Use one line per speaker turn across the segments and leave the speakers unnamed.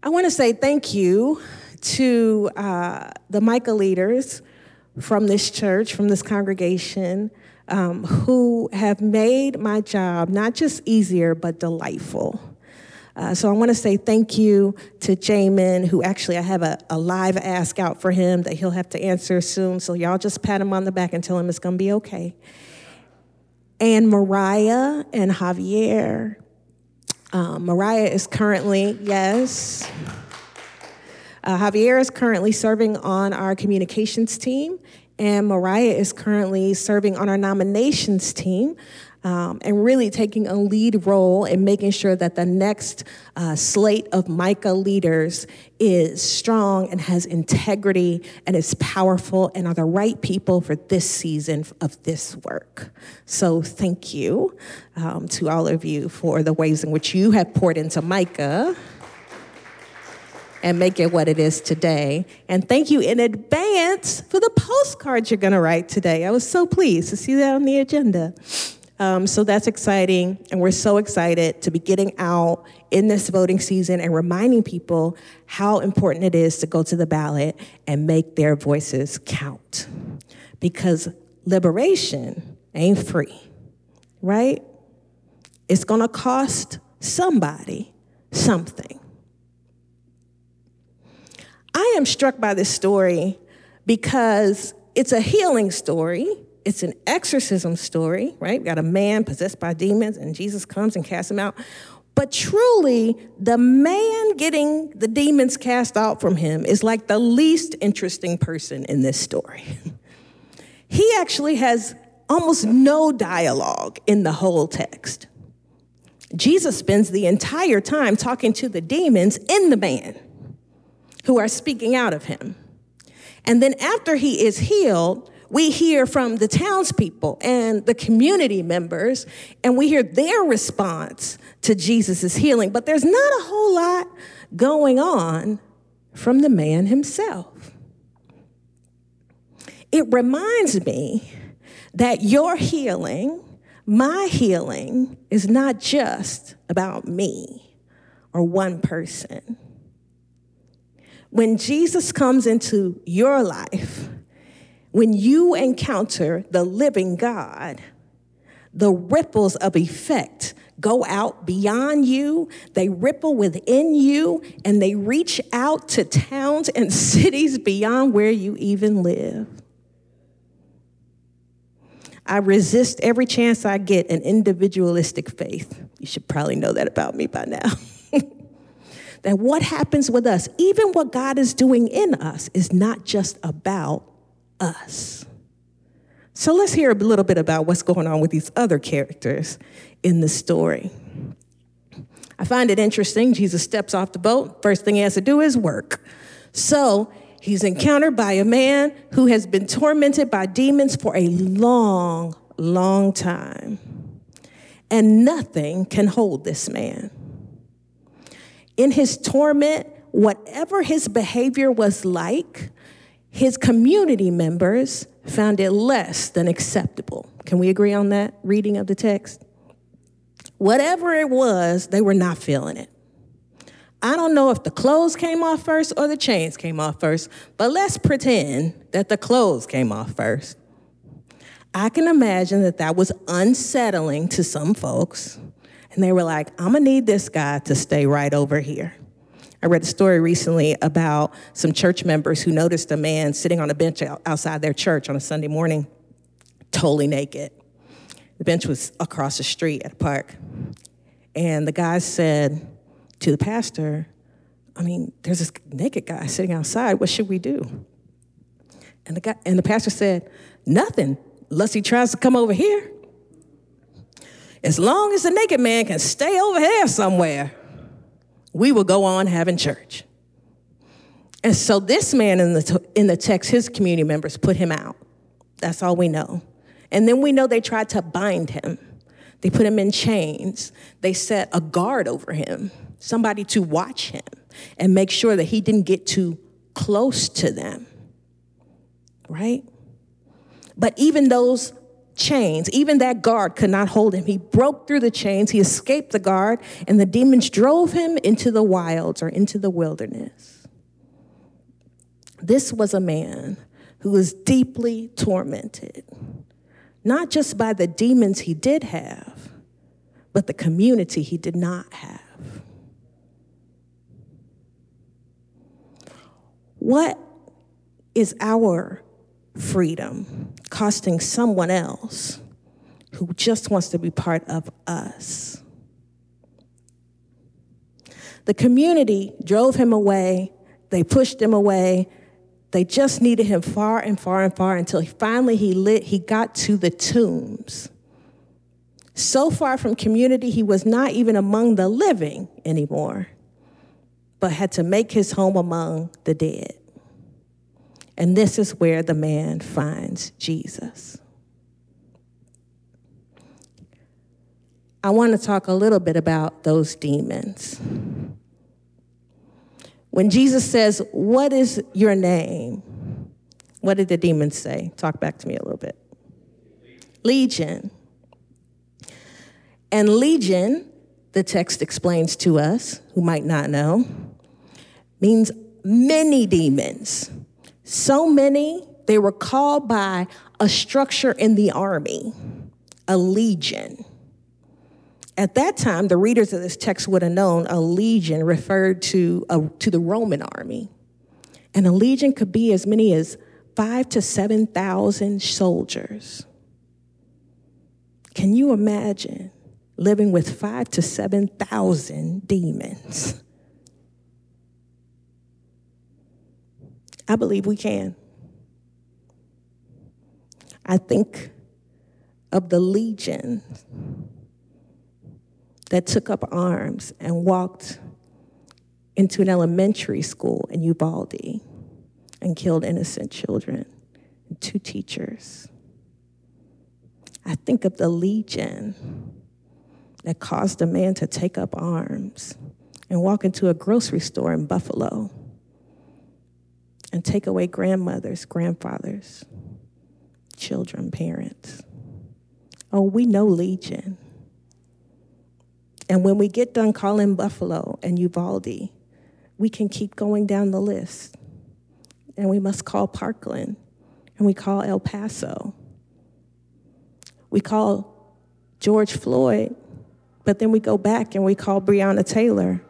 I want to say thank you to uh, the Micah leaders from this church, from this congregation, um, who have made my job not just easier, but delightful. Uh, so I want to say thank you to Jamin, who actually I have a, a live ask out for him that he'll have to answer soon. So y'all just pat him on the back and tell him it's going to be okay. And Mariah and Javier. Um, Mariah is currently, yes. Uh, Javier is currently serving on our communications team, and Mariah is currently serving on our nominations team. Um, and really taking a lead role in making sure that the next uh, slate of Micah leaders is strong and has integrity and is powerful and are the right people for this season of this work. So, thank you um, to all of you for the ways in which you have poured into Micah and make it what it is today. And thank you in advance for the postcards you're going to write today. I was so pleased to see that on the agenda. Um, so that's exciting, and we're so excited to be getting out in this voting season and reminding people how important it is to go to the ballot and make their voices count. Because liberation ain't free, right? It's gonna cost somebody something. I am struck by this story because it's a healing story. It's an exorcism story, right? We got a man possessed by demons, and Jesus comes and casts him out. But truly, the man getting the demons cast out from him is like the least interesting person in this story. he actually has almost no dialogue in the whole text. Jesus spends the entire time talking to the demons in the man who are speaking out of him. And then after he is healed, we hear from the townspeople and the community members, and we hear their response to Jesus' healing. But there's not a whole lot going on from the man himself. It reminds me that your healing, my healing, is not just about me or one person when Jesus comes into your life, when you encounter the living God, the ripples of effect go out beyond you, they ripple within you, and they reach out to towns and cities beyond where you even live. I resist every chance I get an individualistic faith. You should probably know that about me by now. that what happens with us, even what God is doing in us, is not just about us. So let's hear a little bit about what's going on with these other characters in the story. I find it interesting. Jesus steps off the boat. First thing he has to do is work. So he's encountered by a man who has been tormented by demons for a long, long time. And nothing can hold this man in his torment, whatever his behavior was like, his community members found it less than acceptable. Can we agree on that reading of the text? Whatever it was, they were not feeling it. I don't know if the clothes came off first or the chains came off first, but let's pretend that the clothes came off first. I can imagine that that was unsettling to some folks. And they were like, I'm gonna need this guy to stay right over here. I read a story recently about some church members who noticed a man sitting on a bench outside their church on a Sunday morning, totally naked. The bench was across the street at a park. And the guy said to the pastor, I mean, there's this naked guy sitting outside. What should we do? And the, guy, and the pastor said, Nothing, unless he tries to come over here. As long as the naked man can stay over here somewhere, we will go on having church. And so this man in the, in the text, his community members put him out. That's all we know. And then we know they tried to bind him. They put him in chains. They set a guard over him, somebody to watch him and make sure that he didn't get too close to them. Right? But even those chains. Even that guard could not hold him. He broke through the chains, he escaped the guard, and the demons drove him into the wilds or into the wilderness. This was a man who was deeply tormented, not just by the demons he did have, but the community he did not have. What is our freedom costing someone else who just wants to be part of us? The community drove him away, they pushed him away, they just needed him far and far and far until finally he lit, he got to the tombs. So far from community, he was not even among the living anymore, but had to make his home among the dead. And this is where the man finds Jesus. I want to talk a little bit about those demons. When Jesus says, What is your name? What did the demons say? Talk back to me a little bit. Legion. And legion, the text explains to us, who might not know, means many demons. So many, they were called by a structure in the army, a legion. At that time, the readers of this text would have known a legion referred to, a, to the Roman army. And a legion could be as many as five to 7,000 soldiers. Can you imagine living with five to 7,000 demons? I believe we can. I think of the legion that took up arms and walked into an elementary school in Uvalde and killed innocent children and two teachers. I think of the legion that caused a man to take up arms and walk into a grocery store in Buffalo and take away grandmothers, grandfathers, children, parents. Oh, we know Legion. And when we get done calling Buffalo and Uvalde, we can keep going down the list. And we must call Parkland, and we call El Paso. We call George Floyd, but then we go back and we call Breonna Taylor.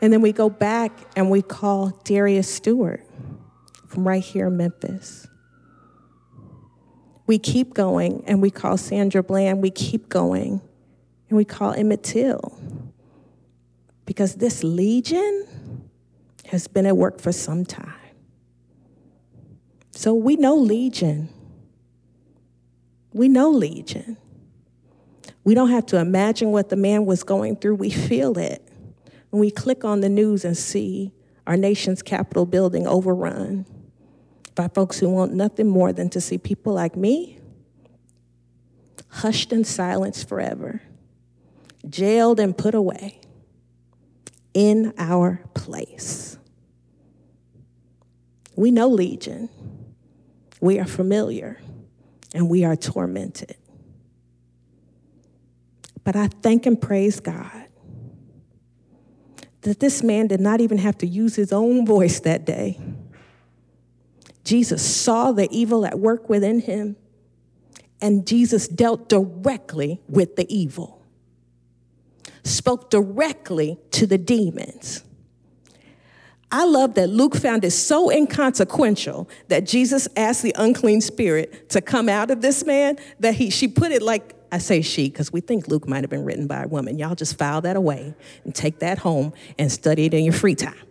And then we go back and we call Darius Stewart from right here in Memphis. We keep going and we call Sandra Bland, we keep going and we call Emmett Till. Because this legion has been at work for some time. So we know legion. We know legion. We don't have to imagine what the man was going through, we feel it. When we click on the news and see our nation's Capitol building overrun, by folks who want nothing more than to see people like me hushed in silence forever, jailed and put away in our place. We know Legion. We are familiar and we are tormented. But I thank and praise God that this man did not even have to use his own voice that day Jesus saw the evil at work within him, and Jesus dealt directly with the evil, spoke directly to the demons. I love that Luke found it so inconsequential that Jesus asked the unclean spirit to come out of this man that he she put it like I say she because we think Luke might have been written by a woman. Y'all just file that away and take that home and study it in your free time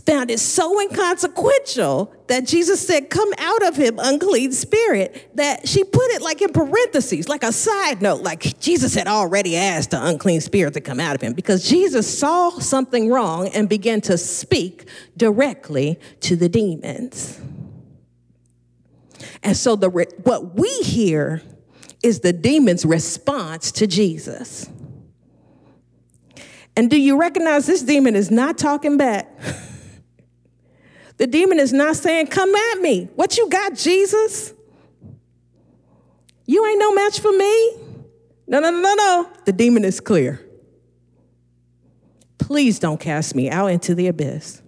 found it so inconsequential that Jesus said, Come out of him, unclean spirit, that she put it like in parentheses, like a side note, like Jesus had already asked the unclean spirit to come out of him because Jesus saw something wrong and began to speak directly to the demons. And so the what we hear is the demon's response to Jesus. And do you recognize this demon is not talking back? The demon is not saying, Come at me. What you got, Jesus? You ain't no match for me. No, no, no, no. The demon is clear. Please don't cast me out into the abyss.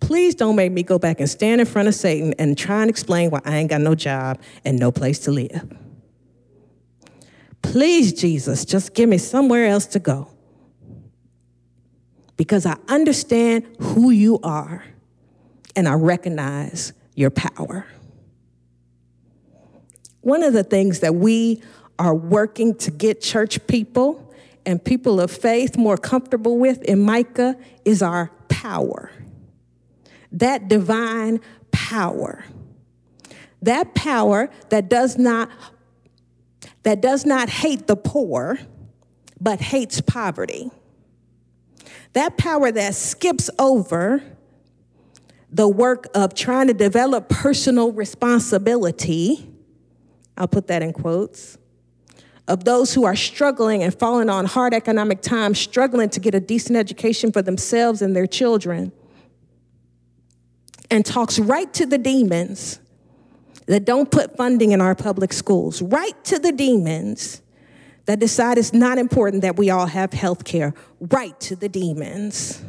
Please don't make me go back and stand in front of Satan and try and explain why I ain't got no job and no place to live. Please, Jesus, just give me somewhere else to go. Because I understand who you are and I recognize your power. One of the things that we are working to get church people and people of faith more comfortable with in Micah is our power. That divine power. That power that does not that does not hate the poor, but hates poverty. That power that skips over the work of trying to develop personal responsibility, I'll put that in quotes, of those who are struggling and falling on hard economic times, struggling to get a decent education for themselves and their children, and talks right to the demons that don't put funding in our public schools, right to the demons that decide it's not important that we all have health care, right to the demons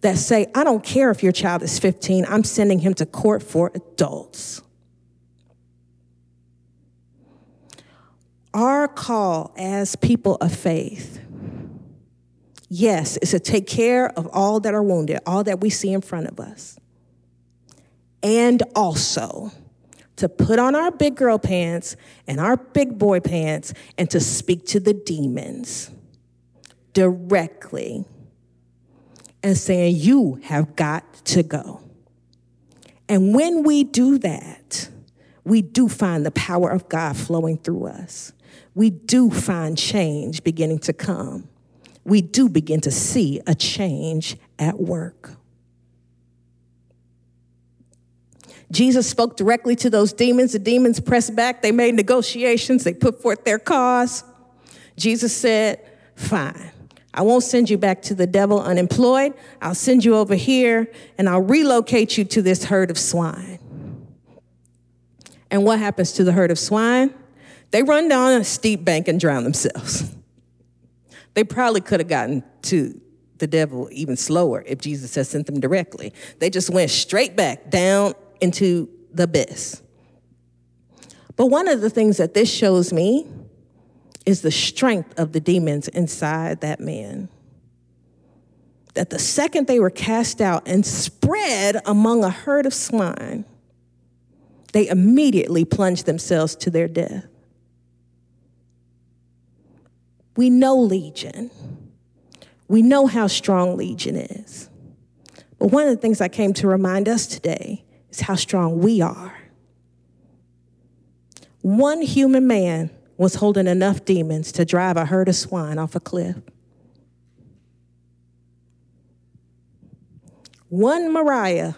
that say, I don't care if your child is 15, I'm sending him to court for adults. Our call as people of faith, yes, is to take care of all that are wounded, all that we see in front of us, and also to put on our big girl pants and our big boy pants and to speak to the demons directly and saying, You have got to go. And when we do that, we do find the power of God flowing through us. We do find change beginning to come. We do begin to see a change at work. Jesus spoke directly to those demons. The demons pressed back. They made negotiations. They put forth their cause. Jesus said, Fine. I won't send you back to the devil unemployed. I'll send you over here and I'll relocate you to this herd of swine. And what happens to the herd of swine? They run down a steep bank and drown themselves. They probably could have gotten to the devil even slower if Jesus had sent them directly. They just went straight back down into the abyss. But one of the things that this shows me is the strength of the demons inside that man. That the second they were cast out and spread among a herd of swine, they immediately plunged themselves to their death. We know Legion. We know how strong Legion is. But one of the things I came to remind us today is how strong we are. One human man was holding enough demons to drive a herd of swine off a cliff. One Mariah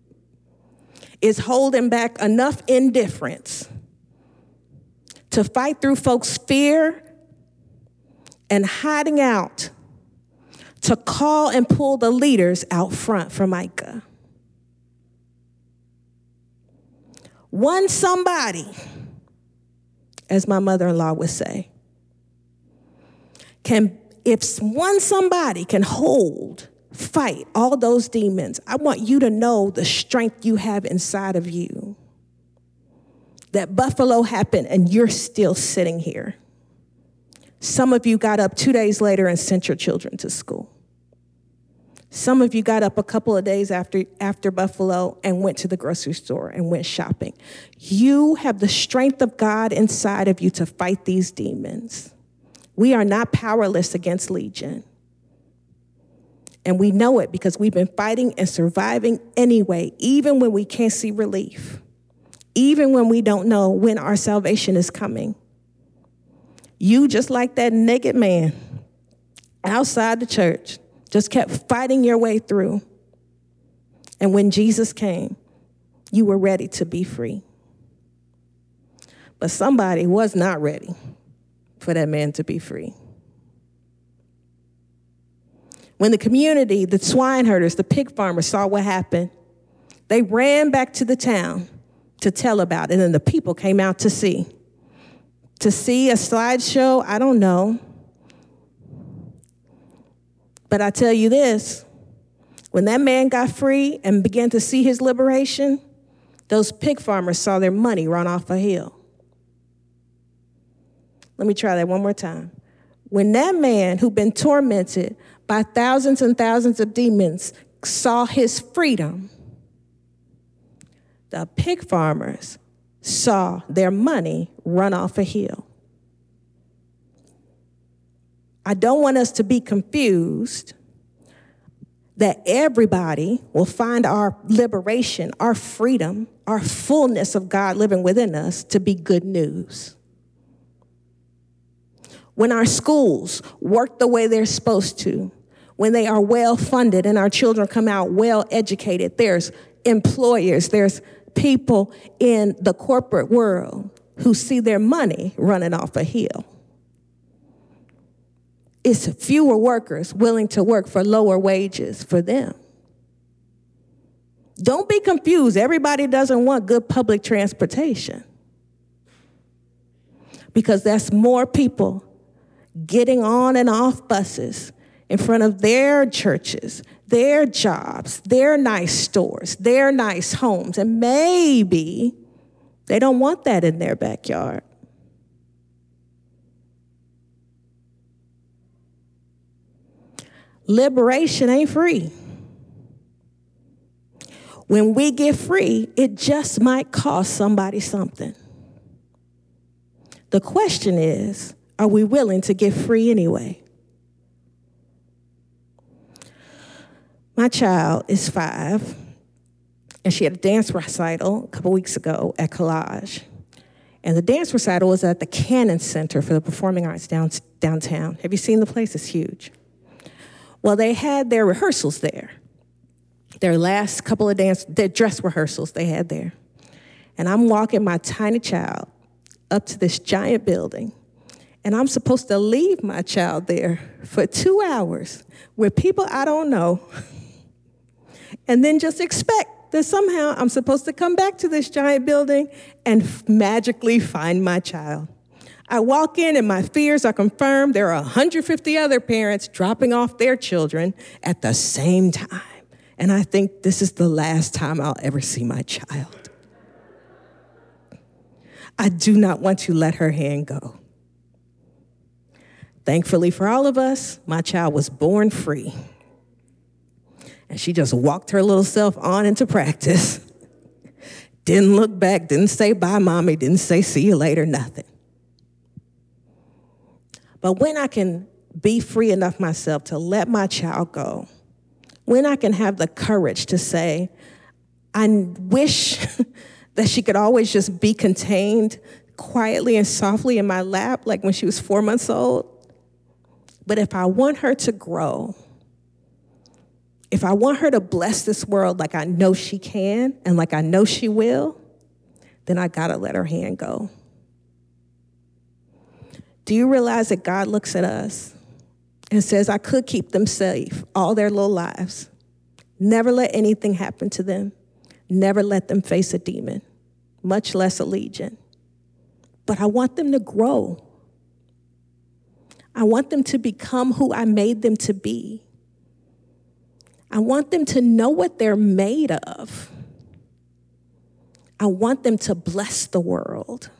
is holding back enough indifference to fight through folks' fear and hiding out to call and pull the leaders out front for Micah. One somebody, as my mother in law would say, can, if one somebody can hold, fight all those demons, I want you to know the strength you have inside of you. That Buffalo happened and you're still sitting here. Some of you got up two days later and sent your children to school. Some of you got up a couple of days after, after Buffalo and went to the grocery store and went shopping. You have the strength of God inside of you to fight these demons. We are not powerless against Legion. And we know it because we've been fighting and surviving anyway, even when we can't see relief, even when we don't know when our salvation is coming. You, just like that naked man outside the church, just kept fighting your way through. And when Jesus came, you were ready to be free. But somebody was not ready for that man to be free. When the community, the swine herders, the pig farmers saw what happened, they ran back to the town to tell about it, and the people came out to see. To see a slideshow, I don't know. But I tell you this when that man got free and began to see his liberation, those pig farmers saw their money run off a hill. Let me try that one more time. When that man who'd been tormented by thousands and thousands of demons saw his freedom, the pig farmers saw their money run off a hill. I don't want us to be confused that everybody will find our liberation, our freedom, our fullness of God living within us to be good news. When our schools work the way they're supposed to, when they are well funded and our children come out well educated, there's employers, there's people in the corporate world who see their money running off a hill it's fewer workers willing to work for lower wages for them. Don't be confused. Everybody doesn't want good public transportation because that's more people getting on and off buses in front of their churches, their jobs, their nice stores, their nice homes. And maybe they don't want that in their backyard. Liberation ain't free. When we get free, it just might cost somebody something. The question is are we willing to get free anyway? My child is five, and she had a dance recital a couple weeks ago at Collage. And the dance recital was at the Cannon Center for the Performing Arts down, downtown. Have you seen the place? It's huge. Well, they had their rehearsals there. Their last couple of dance, their dress rehearsals they had there. And I'm walking my tiny child up to this giant building. And I'm supposed to leave my child there for two hours with people I don't know. and then just expect that somehow I'm supposed to come back to this giant building and magically find my child. I walk in and my fears are confirmed. There are 150 other parents dropping off their children at the same time. And I think this is the last time I'll ever see my child. I do not want to let her hand go. Thankfully for all of us, my child was born free. And she just walked her little self on into practice. didn't look back, didn't say bye, mommy, didn't say see you later, nothing. But when I can be free enough myself to let my child go, when I can have the courage to say, I wish that she could always just be contained quietly and softly in my lap, like when she was four months old. But if I want her to grow, if I want her to bless this world like I know she can and like I know she will, then I gotta let her hand go. Do you realize that God looks at us and says, I could keep them safe all their little lives? Never let anything happen to them. Never let them face a demon, much less a legion. But I want them to grow. I want them to become who I made them to be. I want them to know what they're made of. I want them to bless the world.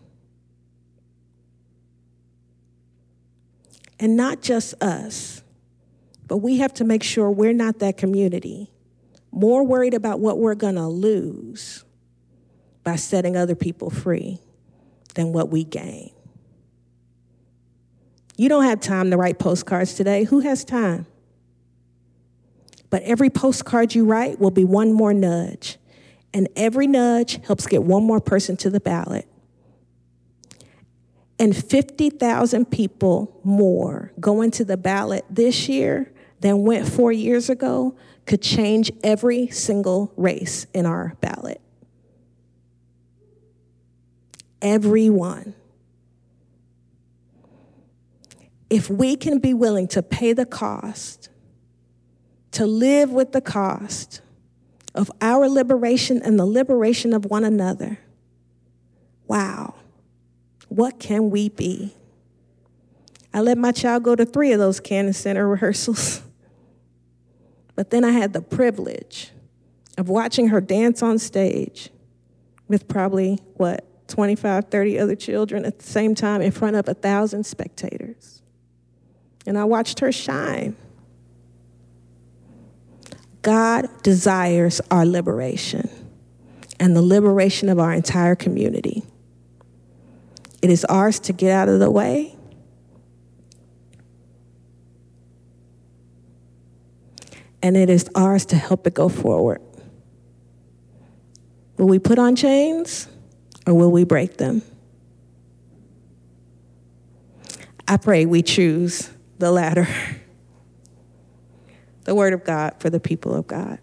And not just us, but we have to make sure we're not that community, more worried about what we're to lose by setting other people free than what we gain. You don't have time to write postcards today. Who has time? But every postcard you write will be one more nudge. And every nudge helps get one more person to the ballot and 50,000 people more going to the ballot this year than went four years ago could change every single race in our ballot. Everyone. If we can be willing to pay the cost, to live with the cost of our liberation and the liberation of one another, wow, what can we be? I let my child go to three of those Cannon Center rehearsals. But then I had the privilege of watching her dance on stage with probably, what, 25, 30 other children at the same time in front of a thousand spectators. And I watched her shine. God desires our liberation and the liberation of our entire community. It is ours to get out of the way. And it is ours to help it go forward. Will we put on chains or will we break them? I pray we choose the latter. The word of God for the people of God.